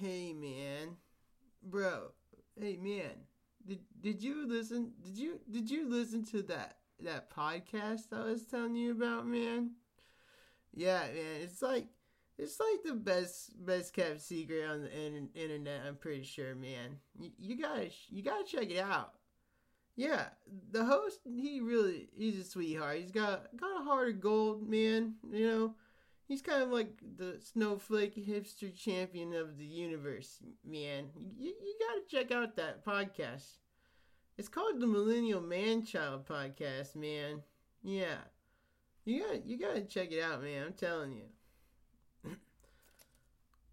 Hey man, bro. Hey man, did did you listen? Did you did you listen to that that podcast I was telling you about, man? Yeah, man. It's like it's like the best best kept secret on the in- internet. I'm pretty sure, man. You, you gotta you gotta check it out. Yeah, the host he really he's a sweetheart. He's got got a heart of gold, man. You know He's kind of like the snowflake hipster champion of the universe, man. You, you gotta check out that podcast. It's called the Millennial Man Child Podcast, man. Yeah. You got you gotta check it out, man. I'm telling you.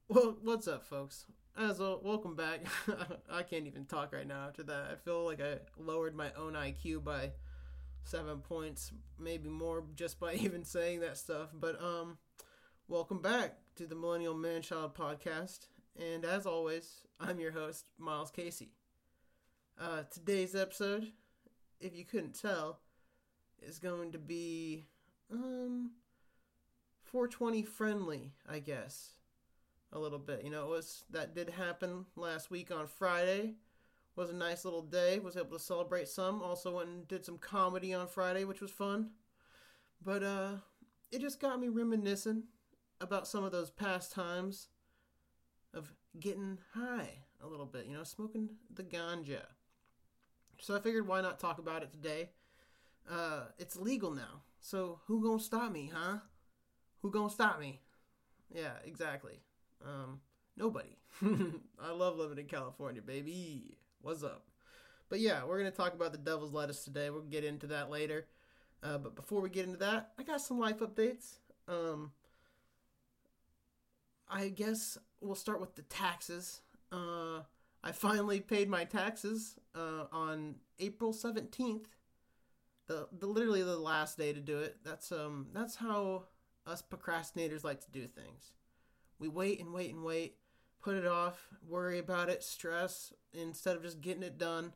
well, what's up, folks? As well, welcome back. I can't even talk right now after that. I feel like I lowered my own IQ by seven points, maybe more, just by even saying that stuff. But um, Welcome back to the Millennial Manchild podcast. And as always, I'm your host, Miles Casey. Uh, today's episode, if you couldn't tell, is going to be um 420 friendly, I guess. A little bit. You know, it was that did happen last week on Friday. Was a nice little day. Was able to celebrate some. Also went and did some comedy on Friday, which was fun. But uh it just got me reminiscing about some of those past times of getting high a little bit, you know, smoking the ganja. So I figured why not talk about it today. Uh, it's legal now. So who gonna stop me, huh? Who gonna stop me? Yeah, exactly. Um, nobody. I love living in California, baby. What's up? But yeah, we're gonna talk about the devil's lettuce today. We'll get into that later. Uh, but before we get into that, I got some life updates. Um, I guess we'll start with the taxes. Uh, I finally paid my taxes uh, on April seventeenth. The, the literally the last day to do it. That's um that's how us procrastinators like to do things. We wait and wait and wait, put it off, worry about it, stress instead of just getting it done.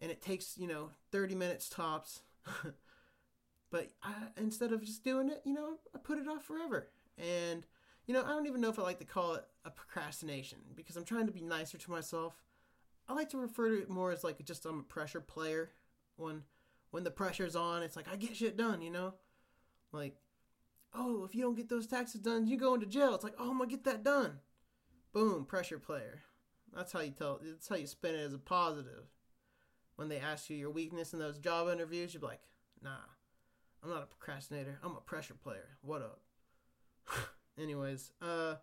And it takes you know thirty minutes tops. but I, instead of just doing it, you know, I put it off forever. And you know, I don't even know if I like to call it a procrastination because I'm trying to be nicer to myself. I like to refer to it more as like just I'm a pressure player. When when the pressure's on, it's like I get shit done, you know? Like, oh, if you don't get those taxes done, you go into jail. It's like, oh, I'm gonna get that done. Boom, pressure player. That's how you tell. That's how you spin it as a positive. When they ask you your weakness in those job interviews, you're like, nah, I'm not a procrastinator. I'm a pressure player. What up? Anyways, uh,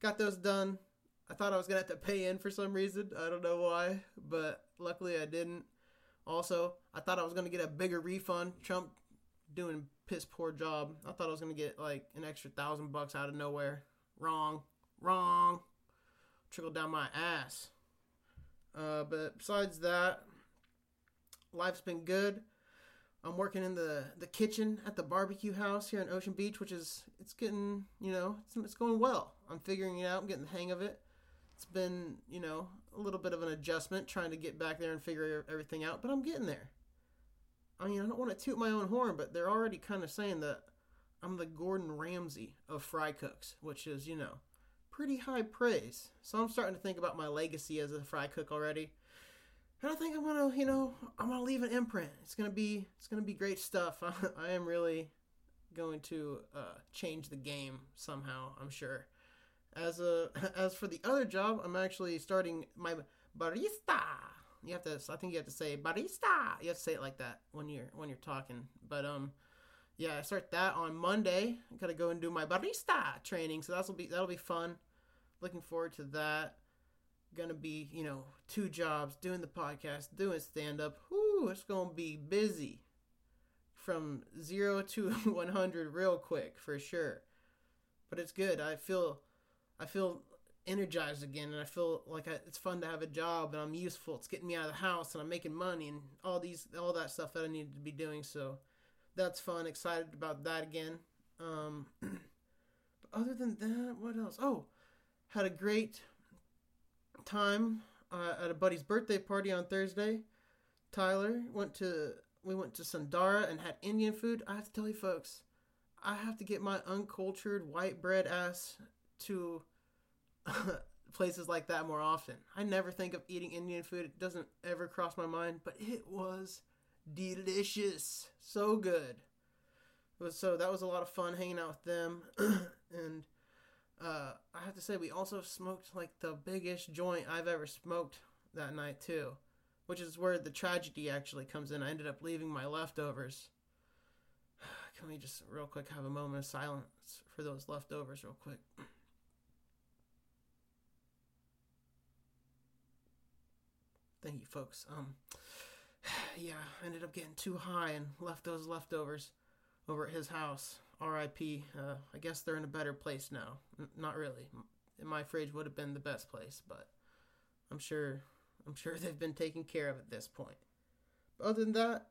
got those done. I thought I was gonna have to pay in for some reason. I don't know why, but luckily I didn't. Also, I thought I was gonna get a bigger refund. Trump doing piss poor job. I thought I was gonna get like an extra thousand bucks out of nowhere. Wrong, wrong. Trickled down my ass. Uh, but besides that, life's been good. I'm working in the the kitchen at the barbecue house here in Ocean Beach, which is it's getting you know it's, it's going well. I'm figuring it out. I'm getting the hang of it. It's been you know a little bit of an adjustment trying to get back there and figure everything out, but I'm getting there. I mean, I don't want to toot my own horn, but they're already kind of saying that I'm the Gordon Ramsay of fry cooks, which is you know pretty high praise. So I'm starting to think about my legacy as a fry cook already and I think I'm gonna, you know, I'm gonna leave an imprint. It's gonna be, it's gonna be great stuff. I, I am really going to uh, change the game somehow. I'm sure. As a, as for the other job, I'm actually starting my barista. You have to, I think you have to say barista. You have to say it like that when you're when you're talking. But um, yeah, I start that on Monday. I gotta go and do my barista training, so that'll be that'll be fun. Looking forward to that gonna be, you know, two jobs, doing the podcast, doing stand up. Whoo, it's gonna be busy from zero to 100 real quick for sure. But it's good. I feel, I feel energized again, and I feel like I, it's fun to have a job, and I'm useful. It's getting me out of the house, and I'm making money, and all these, all that stuff that I needed to be doing. So that's fun. Excited about that again. Um, but other than that, what else? Oh, had a great time uh, at a buddy's birthday party on Thursday. Tyler went to we went to Sundara and had Indian food. I have to tell you folks, I have to get my uncultured white bread ass to places like that more often. I never think of eating Indian food. It doesn't ever cross my mind, but it was delicious. So good. Was so that was a lot of fun hanging out with them and uh, I have to say we also smoked like the biggest joint I've ever smoked that night too, which is where the tragedy actually comes in. I ended up leaving my leftovers. Can we just real quick have a moment of silence for those leftovers real quick? Thank you, folks. Um, yeah, I ended up getting too high and left those leftovers over at his house. R.I.P. Uh, I guess they're in a better place now. N- not really. In My fridge would have been the best place, but I'm sure I'm sure they've been taken care of at this point. But other than that,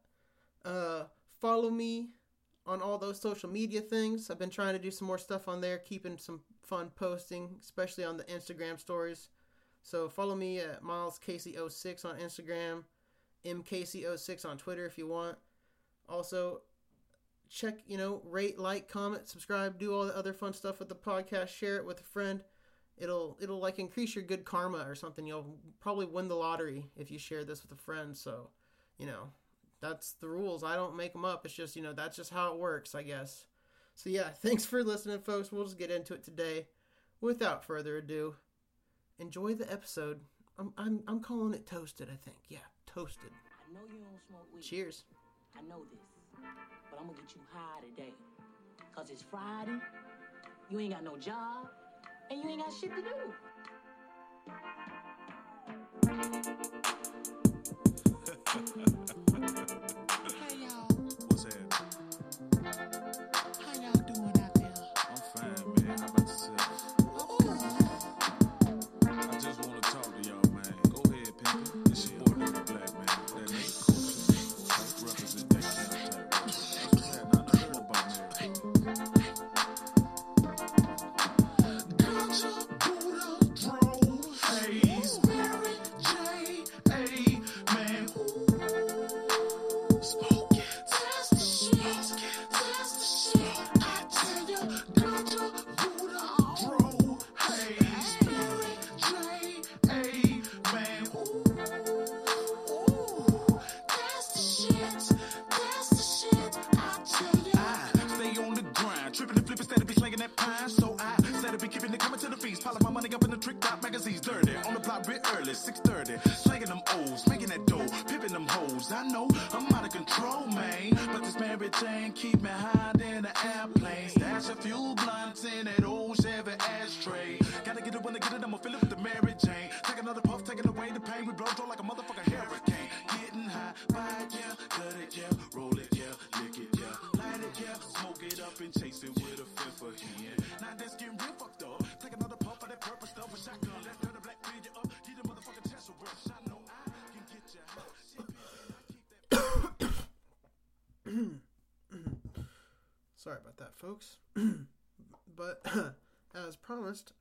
uh, follow me on all those social media things. I've been trying to do some more stuff on there, keeping some fun posting, especially on the Instagram stories. So follow me at Miles Casey06 on Instagram, MCasey06 on Twitter if you want. Also, check, you know, rate, like, comment, subscribe, do all the other fun stuff with the podcast, share it with a friend. It'll it'll like increase your good karma or something. You'll probably win the lottery if you share this with a friend. So, you know, that's the rules. I don't make them up. It's just, you know, that's just how it works, I guess. So yeah, thanks for listening, folks. We'll just get into it today. Without further ado, enjoy the episode. I'm I'm I'm calling it toasted, I think. Yeah, toasted. I know you don't smoke weed. Cheers. I know this. But I'm gonna get you high today. Cause it's Friday, you ain't got no job, and you ain't got shit to do. Sorry about that, folks. but as promised,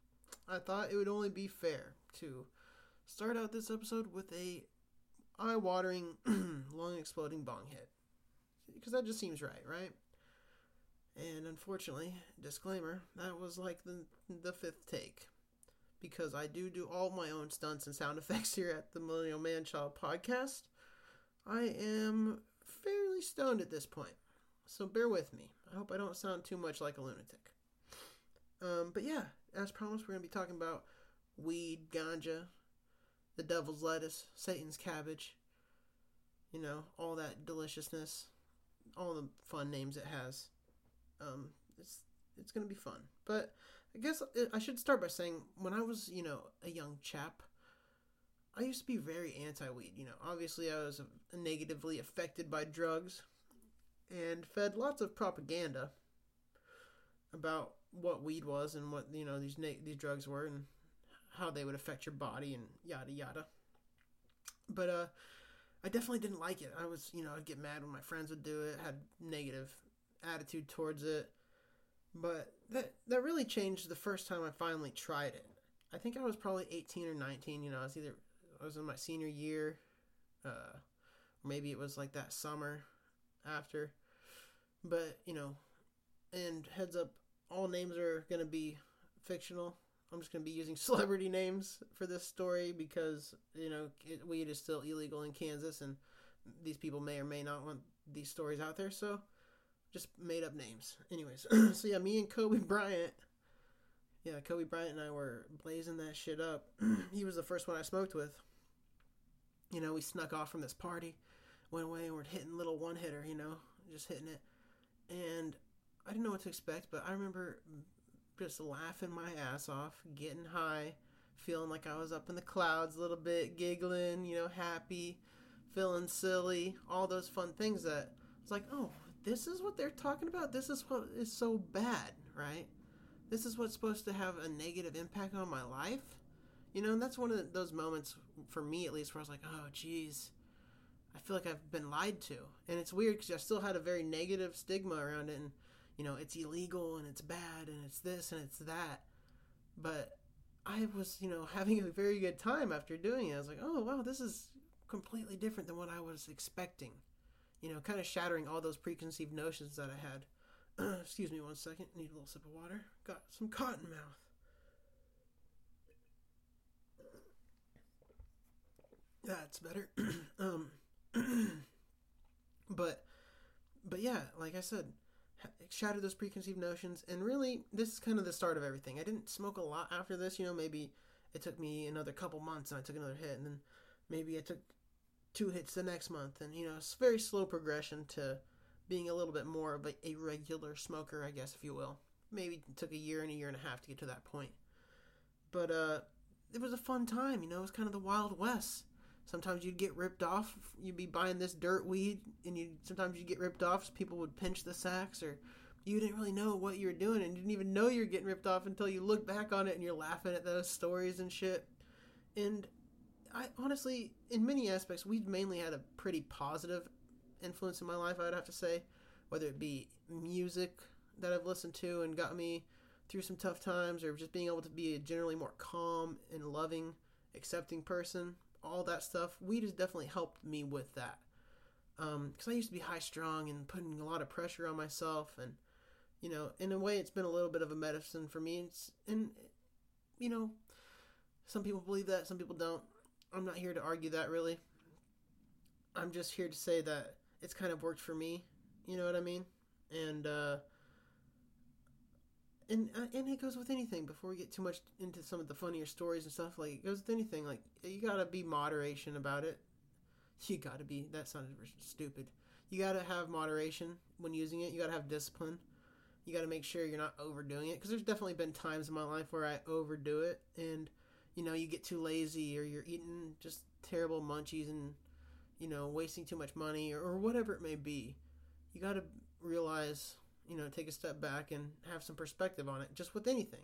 I thought it would only be fair to start out this episode with a eye-watering, lung-exploding bong hit, because that just seems right, right? And unfortunately, disclaimer, that was like the the fifth take, because I do do all my own stunts and sound effects here at the Millennial Man Child podcast. I am fairly stoned at this point. So bear with me. I hope I don't sound too much like a lunatic. Um, but yeah, as promised, we're going to be talking about weed, ganja, the devil's lettuce, Satan's cabbage, you know, all that deliciousness, all the fun names it has. Um, it's it's going to be fun. But I guess I should start by saying when I was, you know, a young chap, I used to be very anti-weed. You know, obviously I was negatively affected by drugs and fed lots of propaganda about what weed was and what you know these na- these drugs were and how they would affect your body and yada yada. But uh, I definitely didn't like it. I was you know I'd get mad when my friends would do it. Had negative attitude towards it. But that that really changed the first time I finally tried it. I think I was probably 18 or 19. You know, I was either I was in my senior year, uh, maybe it was like that summer after. But you know, and heads up, all names are gonna be fictional. I'm just gonna be using celebrity names for this story because you know it, weed is still illegal in Kansas, and these people may or may not want these stories out there. So just made up names. Anyways, so yeah, me and Kobe Bryant. Yeah, Kobe Bryant and I were blazing that shit up. he was the first one I smoked with. You know, we snuck off from this party, went away, and we're hitting little one hitter. You know, just hitting it, and I didn't know what to expect, but I remember just laughing my ass off, getting high, feeling like I was up in the clouds a little bit, giggling, you know, happy, feeling silly, all those fun things that it's like, oh, this is what they're talking about. This is what is so bad, right? This is what's supposed to have a negative impact on my life. You know, and that's one of those moments for me at least where I was like, oh, geez, I feel like I've been lied to. And it's weird because I still had a very negative stigma around it. And, you know, it's illegal and it's bad and it's this and it's that. But I was, you know, having a very good time after doing it. I was like, oh, wow, this is completely different than what I was expecting. You know, kind of shattering all those preconceived notions that I had. Excuse me one second. Need a little sip of water. Got some cotton mouth. That's better. um, but, but yeah, like I said, ha- shattered those preconceived notions, and really, this is kind of the start of everything. I didn't smoke a lot after this. You know, maybe it took me another couple months, and I took another hit, and then maybe I took two hits the next month, and you know, it's very slow progression to being a little bit more of a, a regular smoker, I guess, if you will. Maybe took a year and a year and a half to get to that point. But uh, it was a fun time, you know. It was kind of the Wild West. Sometimes you'd get ripped off. You'd be buying this dirt weed, and you sometimes you'd get ripped off. So people would pinch the sacks, or you didn't really know what you were doing, and you didn't even know you were getting ripped off until you look back on it and you're laughing at those stories and shit. And I honestly, in many aspects, we've mainly had a pretty positive influence in my life. I'd have to say, whether it be music that I've listened to and got me through some tough times, or just being able to be a generally more calm and loving, accepting person. All that stuff, weed has definitely helped me with that. Because I used to be high strung and putting a lot of pressure on myself, and you know, in a way, it's been a little bit of a medicine for me. It's, and you know, some people believe that, some people don't. I'm not here to argue that really. I'm just here to say that it's kind of worked for me. You know what I mean? And uh and uh, and it goes with anything. Before we get too much into some of the funnier stories and stuff, like it goes with anything. Like you gotta be moderation about it. You gotta be. That sounded stupid. You gotta have moderation when using it. You gotta have discipline. You gotta make sure you're not overdoing it. Because there's definitely been times in my life where I overdo it, and you know you get too lazy, or you're eating just terrible munchies, and you know wasting too much money, or, or whatever it may be. You gotta realize you know, take a step back and have some perspective on it, just with anything.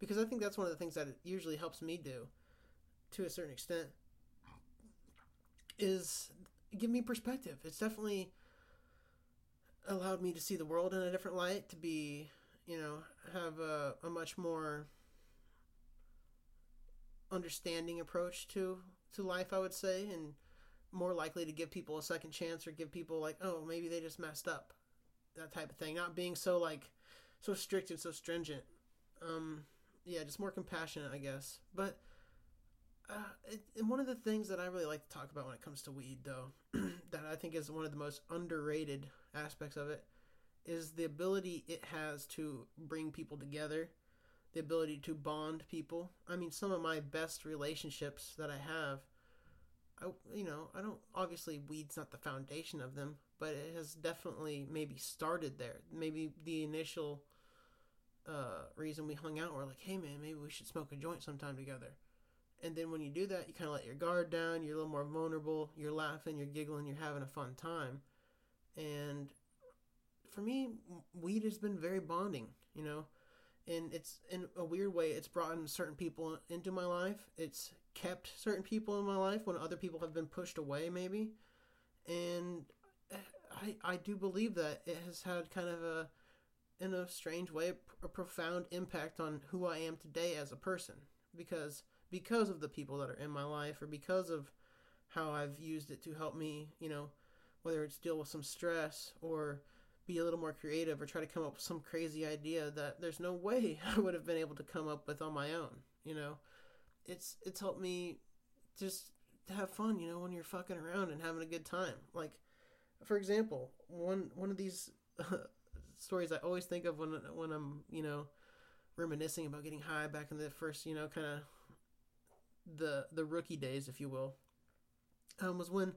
Because I think that's one of the things that it usually helps me do, to a certain extent, is give me perspective. It's definitely allowed me to see the world in a different light, to be, you know, have a, a much more understanding approach to to life, I would say, and more likely to give people a second chance or give people like, oh, maybe they just messed up that type of thing. Not being so like so strict and so stringent. Um, yeah, just more compassionate, I guess. But uh, it, and one of the things that I really like to talk about when it comes to weed, though, that I think is one of the most underrated aspects of it, is the ability it has to bring people together, the ability to bond people. I mean, some of my best relationships that I have, I you know, I don't obviously weed's not the foundation of them, but it has definitely maybe started there. Maybe the initial uh, reason we hung out, we're like, hey man, maybe we should smoke a joint sometime together. And then when you do that, you kind of let your guard down. You're a little more vulnerable. You're laughing, you're giggling, you're having a fun time. And for me, weed has been very bonding, you know. And it's in a weird way, it's brought in certain people into my life. It's kept certain people in my life when other people have been pushed away, maybe. And eh, I, I do believe that it has had kind of a, in a strange way, a profound impact on who I am today as a person. Because because of the people that are in my life, or because of how I've used it to help me, you know, whether it's deal with some stress or be a little more creative or try to come up with some crazy idea that there's no way I would have been able to come up with on my own. You know, it's it's helped me just have fun. You know, when you're fucking around and having a good time. Like, for example, one one of these stories I always think of when when I'm you know reminiscing about getting high back in the first you know kind of the the rookie days, if you will, um, was when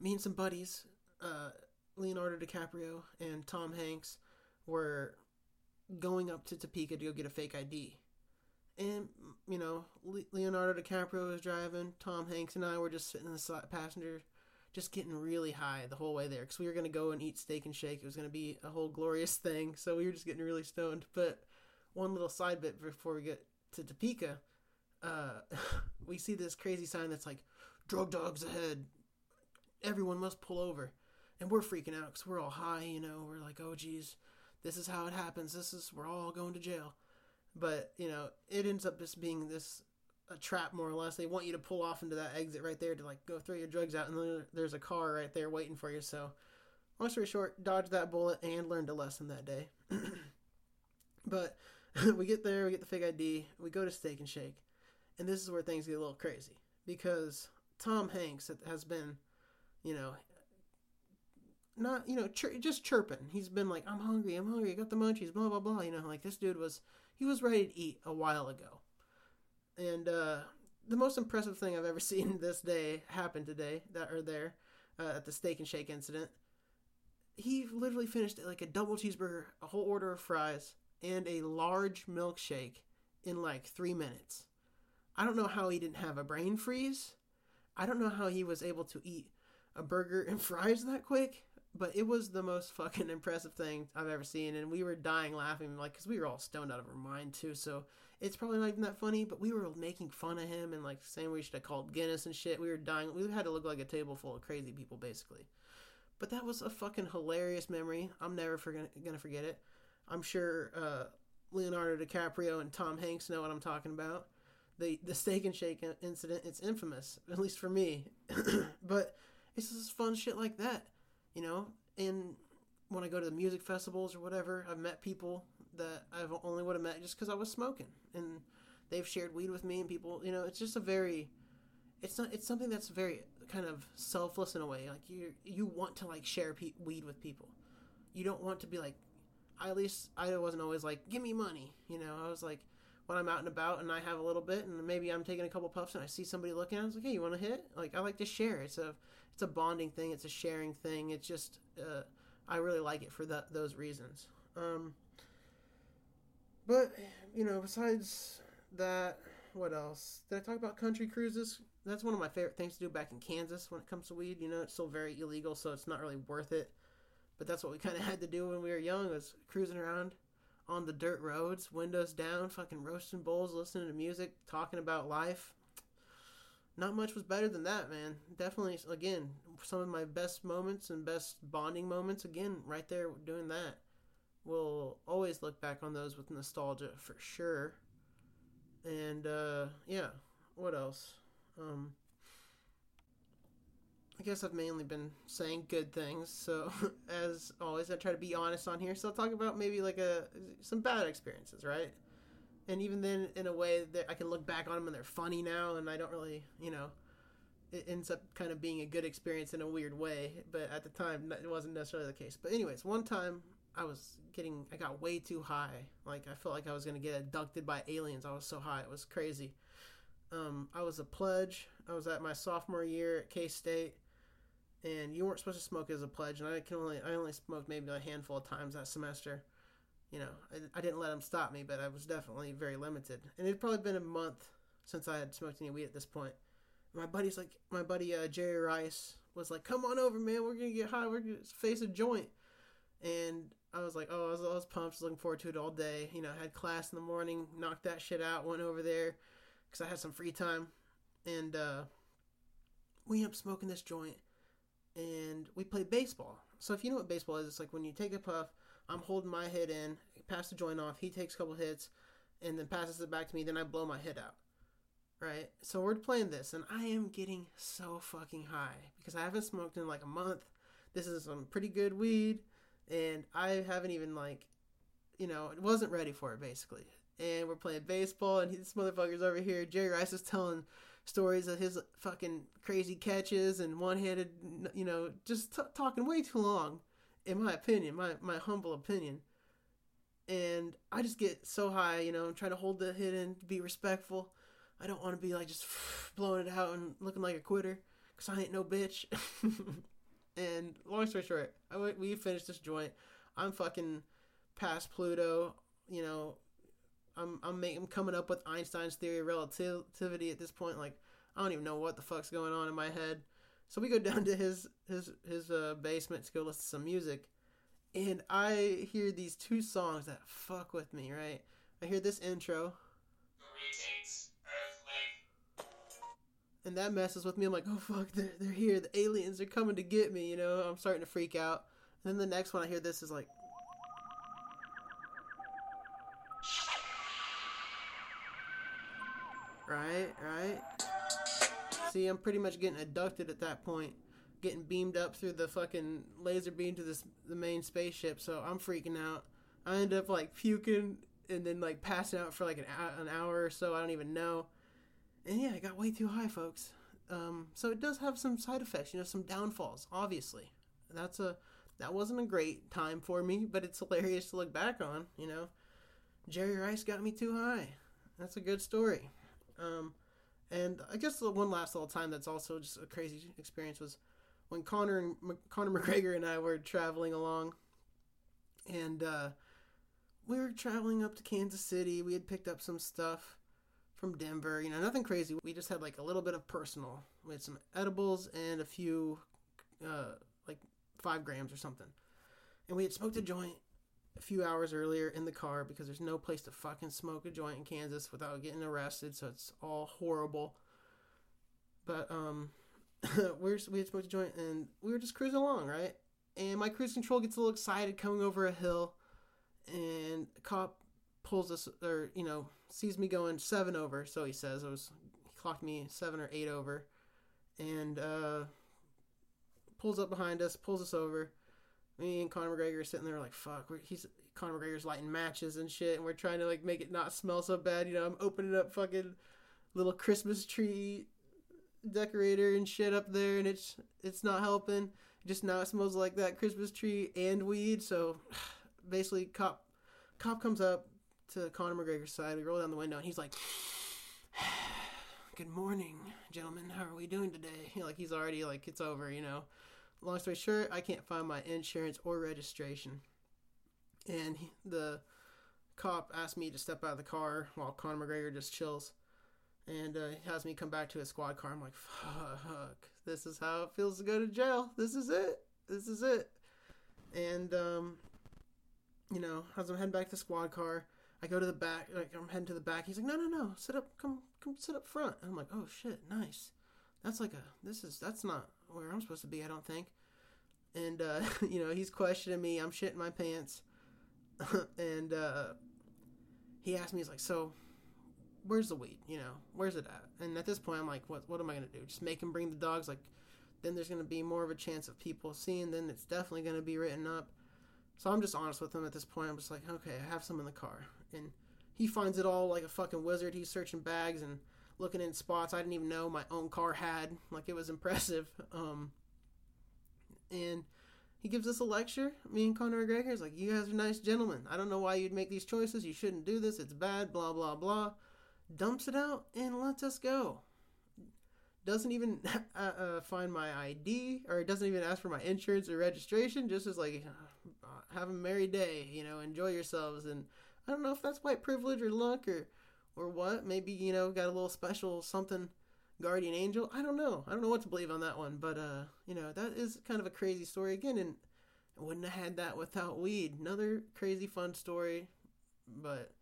me and some buddies, uh, Leonardo DiCaprio and Tom Hanks, were going up to Topeka to go get a fake ID. And, you know, Leonardo DiCaprio was driving, Tom Hanks and I were just sitting in the passenger, just getting really high the whole way there. Because we were to go and eat steak and shake. It was to be a whole glorious thing. So we were just getting really stoned. But one little side bit before we get to Topeka, uh, we see this crazy sign that's like, drug dogs ahead. Everyone must pull over. And we're freaking out because we're all high, you know. We're like, oh, geez, this is how it happens. This is, we're all going to jail. But, you know, it ends up just being this a trap more or less. They want you to pull off into that exit right there to like go throw your drugs out, and then there's a car right there waiting for you. So, long story short, dodged that bullet and learned a lesson that day. but we get there, we get the fake ID, we go to Steak and Shake, and this is where things get a little crazy because Tom Hanks has been, you know, not you know chir- just chirping. He's been like, "I'm hungry, I'm hungry, I got the munchies, blah blah blah." You know, like this dude was he was ready to eat a while ago, and uh, the most impressive thing I've ever seen this day happen today that or there uh, at the Steak and Shake incident. He literally finished like a double cheeseburger, a whole order of fries, and a large milkshake in like three minutes. I don't know how he didn't have a brain freeze. I don't know how he was able to eat a burger and fries that quick, but it was the most fucking impressive thing I've ever seen. And we were dying laughing, like, because we were all stoned out of our mind, too. So it's probably not even that funny, but we were making fun of him and, like, saying we should have called Guinness and shit. We were dying. We had to look like a table full of crazy people, basically. But that was a fucking hilarious memory. I'm never gonna forget it. I'm sure uh, Leonardo DiCaprio and Tom Hanks know what I'm talking about. The the steak and shake incident, it's infamous, at least for me. but it's just fun shit like that, you know. And when I go to the music festivals or whatever, I've met people that I've only would have met just because I was smoking, and they've shared weed with me. And people, you know, it's just a very, it's not, it's something that's very kind of selfless in a way. Like you, you want to like share pe- weed with people. You don't want to be like, I, at least I wasn't always like, give me money. You know, I was like, when I'm out and about and I have a little bit, and maybe I'm taking a couple puffs and I see somebody looking, I was like, hey, you want to hit? Like I like to share. It's a, it's a bonding thing. It's a sharing thing. It's just, uh, I really like it for that those reasons. Um, but you know, besides that, what else? Did I talk about country cruises? That's one of my favorite things to do back in Kansas when it comes to weed. You know, it's still very illegal, so it's not really worth it. But that's what we kind of had to do when we were young was cruising around on the dirt roads, windows down, fucking roasting bowls, listening to music, talking about life. Not much was better than that, man. Definitely, again, some of my best moments and best bonding moments, again, right there doing that. We'll always look back on those with nostalgia for sure. And, uh, yeah, what else? Um, I guess I've mainly been saying good things. So as always, I try to be honest on here. So I'll talk about maybe like a some bad experiences, right? And even then, in a way that I can look back on them and they're funny now, and I don't really, you know, it ends up kind of being a good experience in a weird way. But at the time, it wasn't necessarily the case. But anyways, one time I was getting, I got way too high. Like I felt like I was gonna get abducted by aliens. I was so high, it was crazy. Um, I was a pledge. I was at my sophomore year at K State and you weren't supposed to smoke as a pledge and i can only i only smoked maybe a handful of times that semester you know i, I didn't let them stop me but i was definitely very limited. And it'd probably been a month since i had smoked any weed at this point. My buddy's like my buddy uh, jerry rice was like come on over man. We're gonna get high. We're gonna face a joint. And i was like oh i was, I was pumped. Looking forward to it all day. You know I had class in the morning knocked that shit out went over there because i had some free time. And uh we ended up smoking this joint and we played baseball. So if you know what baseball is, it's like when you take a puff, I'm holding my head in, pass the joint off, he takes a couple hits, and then passes it back to me, then I blow my head out. Right? So we're playing this, and I am getting so fucking high because I haven't smoked in like a month. This is some pretty good weed. and I haven't even like, you know, wasn't ready for it basically. And we're playing baseball, and this motherfucker's over here. Jerry Rice is telling stories of his fucking crazy catches and one-handed, you know, just t- talking way too long, in my opinion, my my humble opinion. And I just get so high, you know, I'm trying to hold the hit in, be respectful. I don't want to be like just blowing it out and looking like a quitter, cause I ain't no bitch. and long story short, I, we finished this joint. I'm fucking past Pluto, you know. I'm I'm making I'm coming up with Einstein's theory of relativity at this point. Like I don't even know what the fuck's going on in my head. So we go down to his his his uh, basement to go listen to some music, and I hear these two songs that fuck with me. Right, I hear this intro, and that messes with me. I'm like, oh fuck, they're they're here. The aliens are coming to get me. You know, I'm starting to freak out. And then the next one I hear this is like. Right, right. See, I'm pretty much getting abducted at that point, getting beamed up through the fucking laser beam to this the main spaceship. So I'm freaking out. I end up like puking and then like passing out for like an, an hour or so. I don't even know. And yeah, I got way too high, folks. Um, so it does have some side effects, you know, some downfalls. Obviously, that's a that wasn't a great time for me, but it's hilarious to look back on. You know, Jerry Rice got me too high. That's a good story. Um, and I guess the one last little time that's also just a crazy experience was when Conor and Conor McGregor and I were traveling along, and uh, we were traveling up to Kansas City. We had picked up some stuff from Denver. You know, nothing crazy. We just had like a little bit of personal. We had some edibles and a few, uh, like five grams or something. And we had smoked a joint a few hours earlier in the car because there's no place to fucking smoke a joint in Kansas without getting arrested. So it's all horrible. But um, we're we had smoked a joint and we were just cruising along, right? And my cruise control gets a little excited coming over a hill, and a cop pulls us or you know sees me going seven over. So he says it was he clocked me seven or eight over, and uh, pulls up behind us, pulls us over me and Conor McGregor are sitting there like, fuck, he's Conor McGregor's lighting matches and shit, and we're trying to like make it not smell so bad. You know, I'm opening up fucking little Christmas tree decorator and shit up there, and it's it's not helping. Just now it smells like that Christmas tree and weed. So basically, cop cop comes up to Conor McGregor's side. We roll down the window, and he's like. Good morning, gentlemen. How are we doing today? Like he's already like it's over, you know long story short, I can't find my insurance or registration. And he, the cop asked me to step out of the car while Conor McGregor just chills. And uh, he has me come back to his squad car. I'm like, fuck, this is how it feels to go to jail. This is it. This is it. And, um, you know, as I'm heading back to the squad car, I go to the back, like, I'm heading to the back. He's like, no, no, no, sit up, come, come sit up front. And I'm like, oh shit, nice. That's like a, this is, that's not where I'm supposed to be, I don't think. And, uh, you know, he's questioning me. I'm shitting my pants. and, uh, he asked me, he's like, so, where's the weed? You know, where's it at? And at this point, I'm like, what, what am I going to do? Just make him bring the dogs? Like, then there's going to be more of a chance of people seeing, then it's definitely going to be written up. So I'm just honest with him at this point. I'm just like, okay, I have some in the car. And he finds it all like a fucking wizard. He's searching bags and looking in spots I didn't even know my own car had. Like it was impressive. Um, and he gives us a lecture. Me and Conor McGregor is like, "You guys are nice gentlemen. I don't know why you'd make these choices. You shouldn't do this. It's bad. Blah blah blah." Dumps it out and lets us go. Doesn't even uh, uh, find my ID or doesn't even ask for my insurance or registration. Just is like, "Have a merry day. You know, enjoy yourselves." And I don't know if that's white privilege or luck or or what. Maybe you know got a little special something guardian angel. I don't know. I don't know what to believe on that one. But uh, you know that is kind of a crazy story again, and I wouldn't have had that without weed. Another crazy fun story, but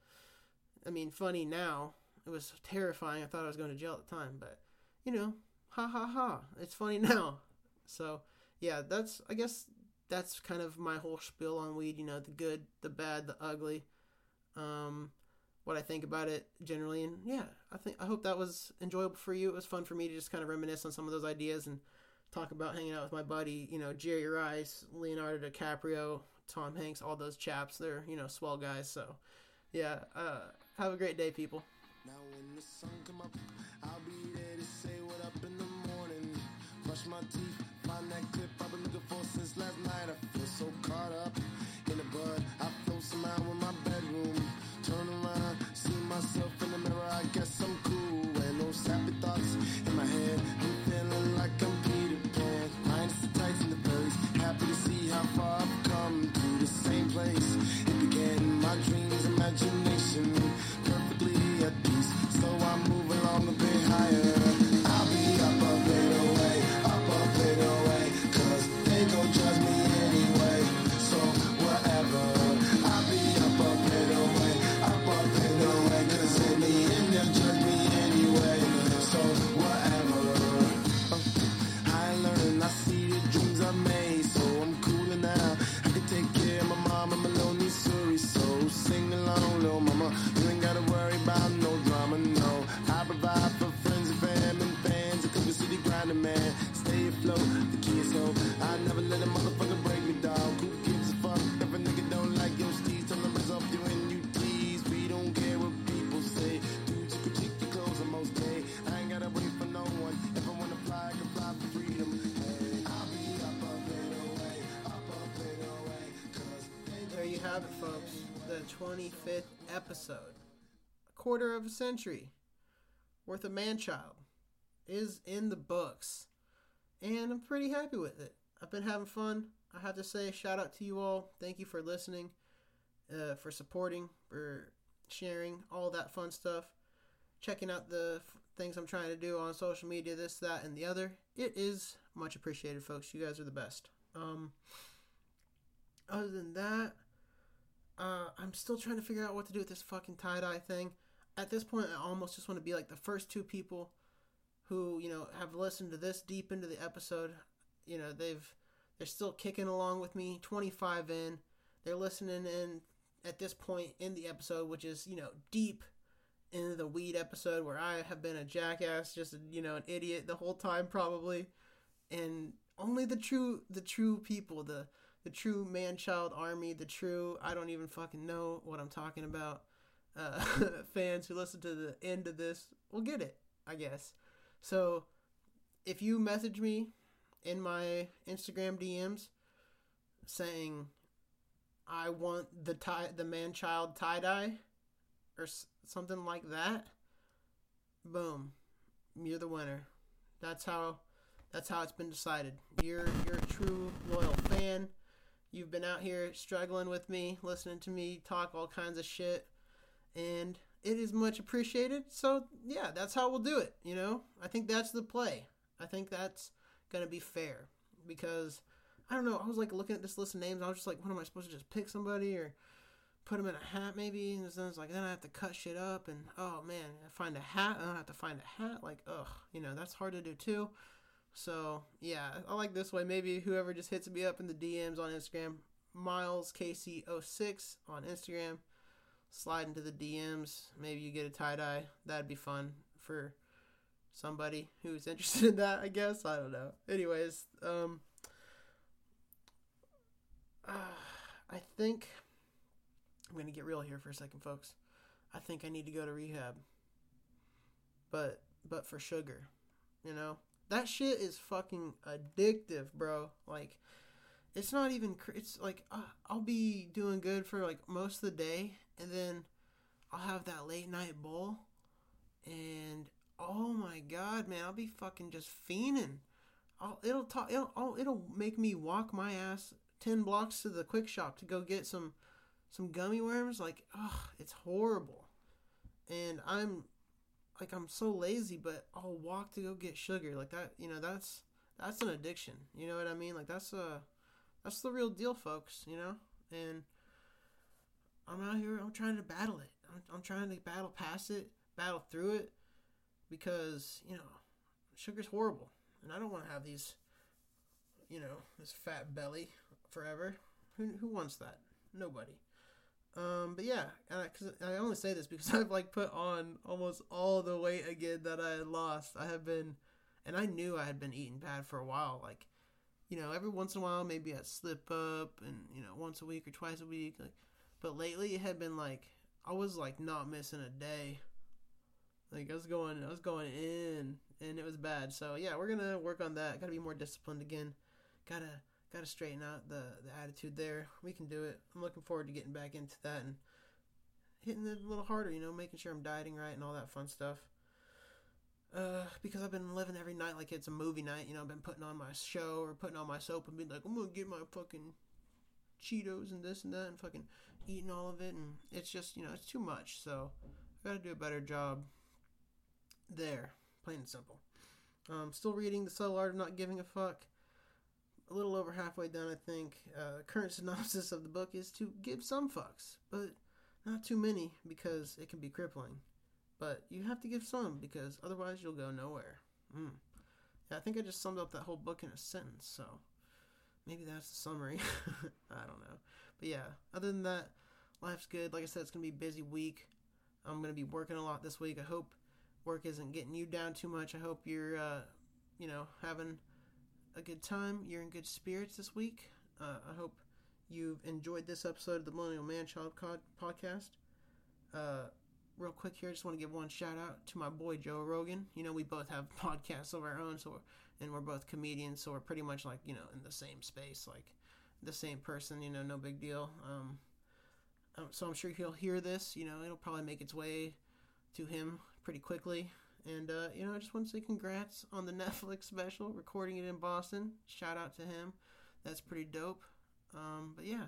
I mean funny now. It was terrifying. I thought I was going to jail at the time, but you know, ha ha ha. It's funny now. So yeah, that's I guess that's kind of my whole spiel on weed. You know, the good, the bad, the ugly. Um, what I think about it generally. And yeah, I think I hope that was enjoyable for you. It was fun for me to just kind of reminisce on some of those ideas and talk about hanging out with my buddy, you know, Jerry Rice, Leonardo DiCaprio, Tom Hanks, all those chaps. They're you know swell guys. So yeah, uh, have a great day, people. Now when the sun come up, I'll be there to say what up in the morning. Brush my teeth, find that clip I've been looking for since last night. I feel so caught up in the bud. I in my bedroom. Myself in the mirror. I guess have it, folks. The 25th episode, a quarter of a century worth of Man Child, is in the books, and I'm pretty happy with it. I've been having fun. I have to say, shout out to you all. Thank you for listening, uh, for supporting, for sharing, all that fun stuff. Checking out the f- things I'm trying to do on social media, this, that, and the other. It is much appreciated, folks. You guys are the best. Um, other than that, uh, I'm still trying to figure out what to do with this fucking tie dye thing. At this point, I almost just want to be like the first two people who you know have listened to this deep into the episode. You know they've they're still kicking along with me. 25 in, they're listening in at this point in the episode, which is you know deep into the weed episode where I have been a jackass, just you know an idiot the whole time probably, and only the true the true people the the true man child army, the true I don't even fucking know what I'm talking about. Uh, fans who listen to the end of this will get it, I guess. So if you message me in my Instagram DMs saying I want the tie the man child tie dye or s- something like that, boom, you're the winner. That's how that's how it's been decided. You're you're a true loyal fan. You've been out here struggling with me, listening to me talk all kinds of shit, and it is much appreciated. So yeah, that's how we'll do it. You know, I think that's the play. I think that's gonna be fair because I don't know. I was like looking at this list of names. I was just like, what am I supposed to just pick somebody or put them in a hat maybe? And then it's like then I have to cut shit up and oh man, I find a hat. and I have to find a hat. Like ugh, you know that's hard to do too. So yeah, I like this way. Maybe whoever just hits me up in the DMs on Instagram, Miles Casey06 on Instagram, slide into the DMs. Maybe you get a tie dye. That'd be fun for somebody who's interested in that. I guess I don't know. Anyways, um, uh, I think I'm gonna get real here for a second, folks. I think I need to go to rehab, but but for sugar, you know that shit is fucking addictive, bro. Like, it's not even. It's like uh, I'll be doing good for like most of the day, and then I'll have that late night bowl, and oh my god, man, I'll be fucking just fiending. I'll it'll talk. It'll it'll make me walk my ass ten blocks to the quick shop to go get some some gummy worms. Like, ugh, it's horrible, and I'm like I'm so lazy, but I'll walk to go get sugar. Like that, you know, that's that's an addiction. You know what I mean? Like that's a that's the real deal, folks. You know, and I'm out here. I'm trying to battle it. I'm, I'm trying to battle past it, battle through it, because you know, sugar's horrible, and I don't want to have these, you know, this fat belly forever. Who who wants that? Nobody. Um, but yeah, and I, I only say this because I've like put on almost all the weight again that I had lost. I have been, and I knew I had been eating bad for a while. Like, you know, every once in a while, maybe I'd slip up, and you know, once a week or twice a week. Like, but lately, it had been like I was like not missing a day. Like I was going, I was going in, and it was bad. So yeah, we're gonna work on that. Got to be more disciplined again. Gotta gotta straighten out the the attitude there. We can do it. I'm looking forward to getting back into that and hitting it a little harder. You know, making sure I'm dieting right and all that fun stuff. Uh, because I've been living every night like it's a movie night. You know, I've been putting on my show or putting on my soap and being like, I'm gonna get my fucking Cheetos and this and that and fucking eating all of it, and it's just you know it's too much. So I gotta do a better job there, plain and simple. I'm um, still reading the subtle art of not giving a fuck. A little over halfway done, I think. Uh, current synopsis of the book is to give some fucks, but not too many because it can be crippling. But you have to give some because otherwise you'll go nowhere. Mm. Yeah, I think I just summed up that whole book in a sentence, so maybe that's the summary. I don't know. But yeah, other than that, life's good. Like I said, it's going to be a busy week. I'm going to be working a lot this week. I hope work isn't getting you down too much. I hope you're, uh, you know, having a good time. You're in good spirits this week. Uh, I hope you've enjoyed this episode of the Millennial Man Child Cod- podcast. Uh, real quick here, I just want to give one shout out to my boy Joe Rogan. You know, we both have podcasts of our own, so we're, and we're both comedians, so we're pretty much like you know in the same space, like the same person. You know, no big deal. Um, um, so I'm sure he'll hear this. You know, it'll probably make its way to him pretty quickly. And uh, you know, I just want to say congrats on the Netflix special, recording it in Boston. Shout out to him. That's pretty dope. Um, but yeah,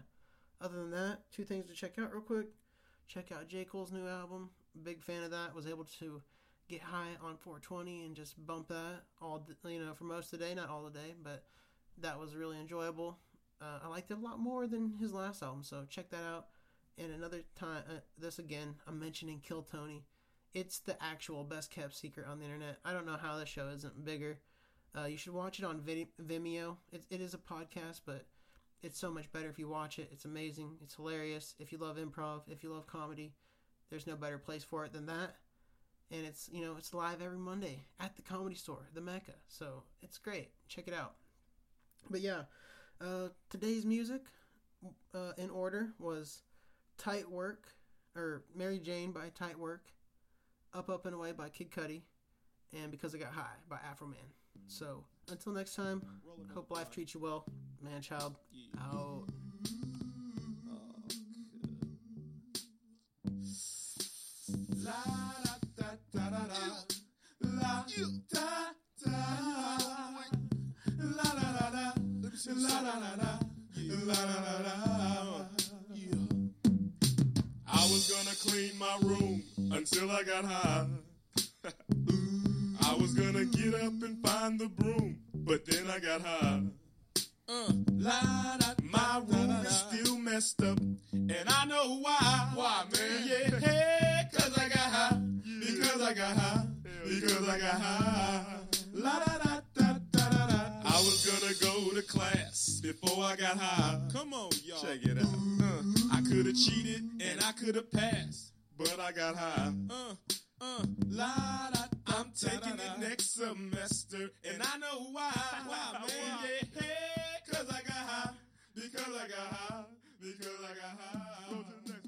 other than that, two things to check out real quick. Check out J. Cole's new album. Big fan of that. Was able to get high on 420 and just bump that all you know for most of the day. Not all the day, but that was really enjoyable. Uh, I liked it a lot more than his last album, so check that out. And another time, uh, this again, I'm mentioning Kill Tony. It's the actual best kept secret on the internet. I don't know how the show isn't bigger. Uh, you should watch it on Vimeo. It, it is a podcast, but it's so much better if you watch it. It's amazing. It's hilarious. If you love improv, if you love comedy, there's no better place for it than that. And it's you know it's live every Monday at the Comedy Store, the Mecca. So it's great. Check it out. But yeah, uh, today's music uh, in order was "Tight Work" or "Mary Jane" by Tight Work, "Up Up and Away" by Kid Cudi, and "Because I Got High" by Afroman. So until next time, hope life treats you well, man, child. Out. Oh, La da da da da. La until I got high. I was gonna get up and find the broom, but then I got high. Uh, la, da, my room is still messed up, and I know why. Why, man? Yeah, hey, cause I got high. Because I got high. Because I got high. La da da da da da da. I was gonna go to class before I got high. Come on, y'all. Check it out. Uh, I could have cheated and I could have passed, but I got high. Uh, uh, la da. I'm taking it next semester, and I know why. Why, man? Yeah, hey, cause I got high. Because I got high. Because I got high.